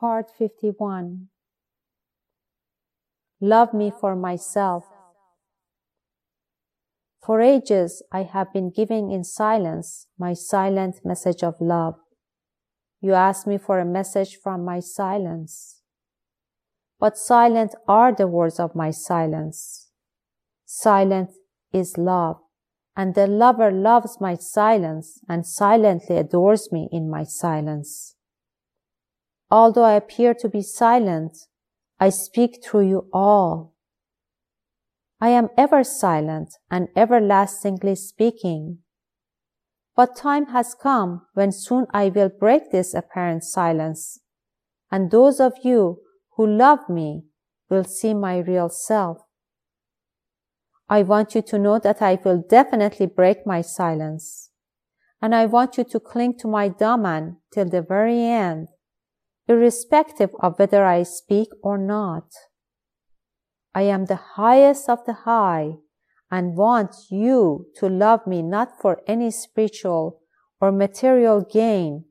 Part 51 Love me for myself. For ages I have been giving in silence my silent message of love. You ask me for a message from my silence. But silent are the words of my silence. Silent is love, and the lover loves my silence and silently adores me in my silence. Although I appear to be silent, I speak through you all. I am ever silent and everlastingly speaking. But time has come when soon I will break this apparent silence, and those of you who love me will see my real self. I want you to know that I will definitely break my silence, and I want you to cling to my daaman till the very end irrespective of whether I speak or not. I am the highest of the high and want you to love me not for any spiritual or material gain,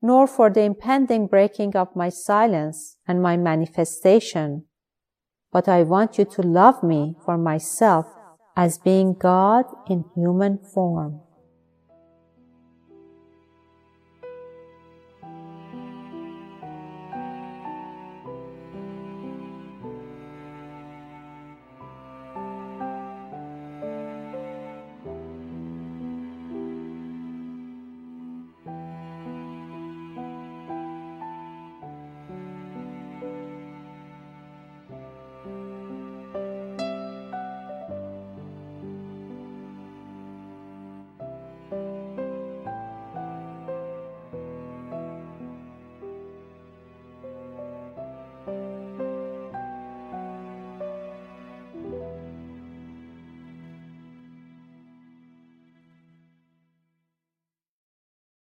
nor for the impending breaking of my silence and my manifestation, but I want you to love me for myself as being God in human form.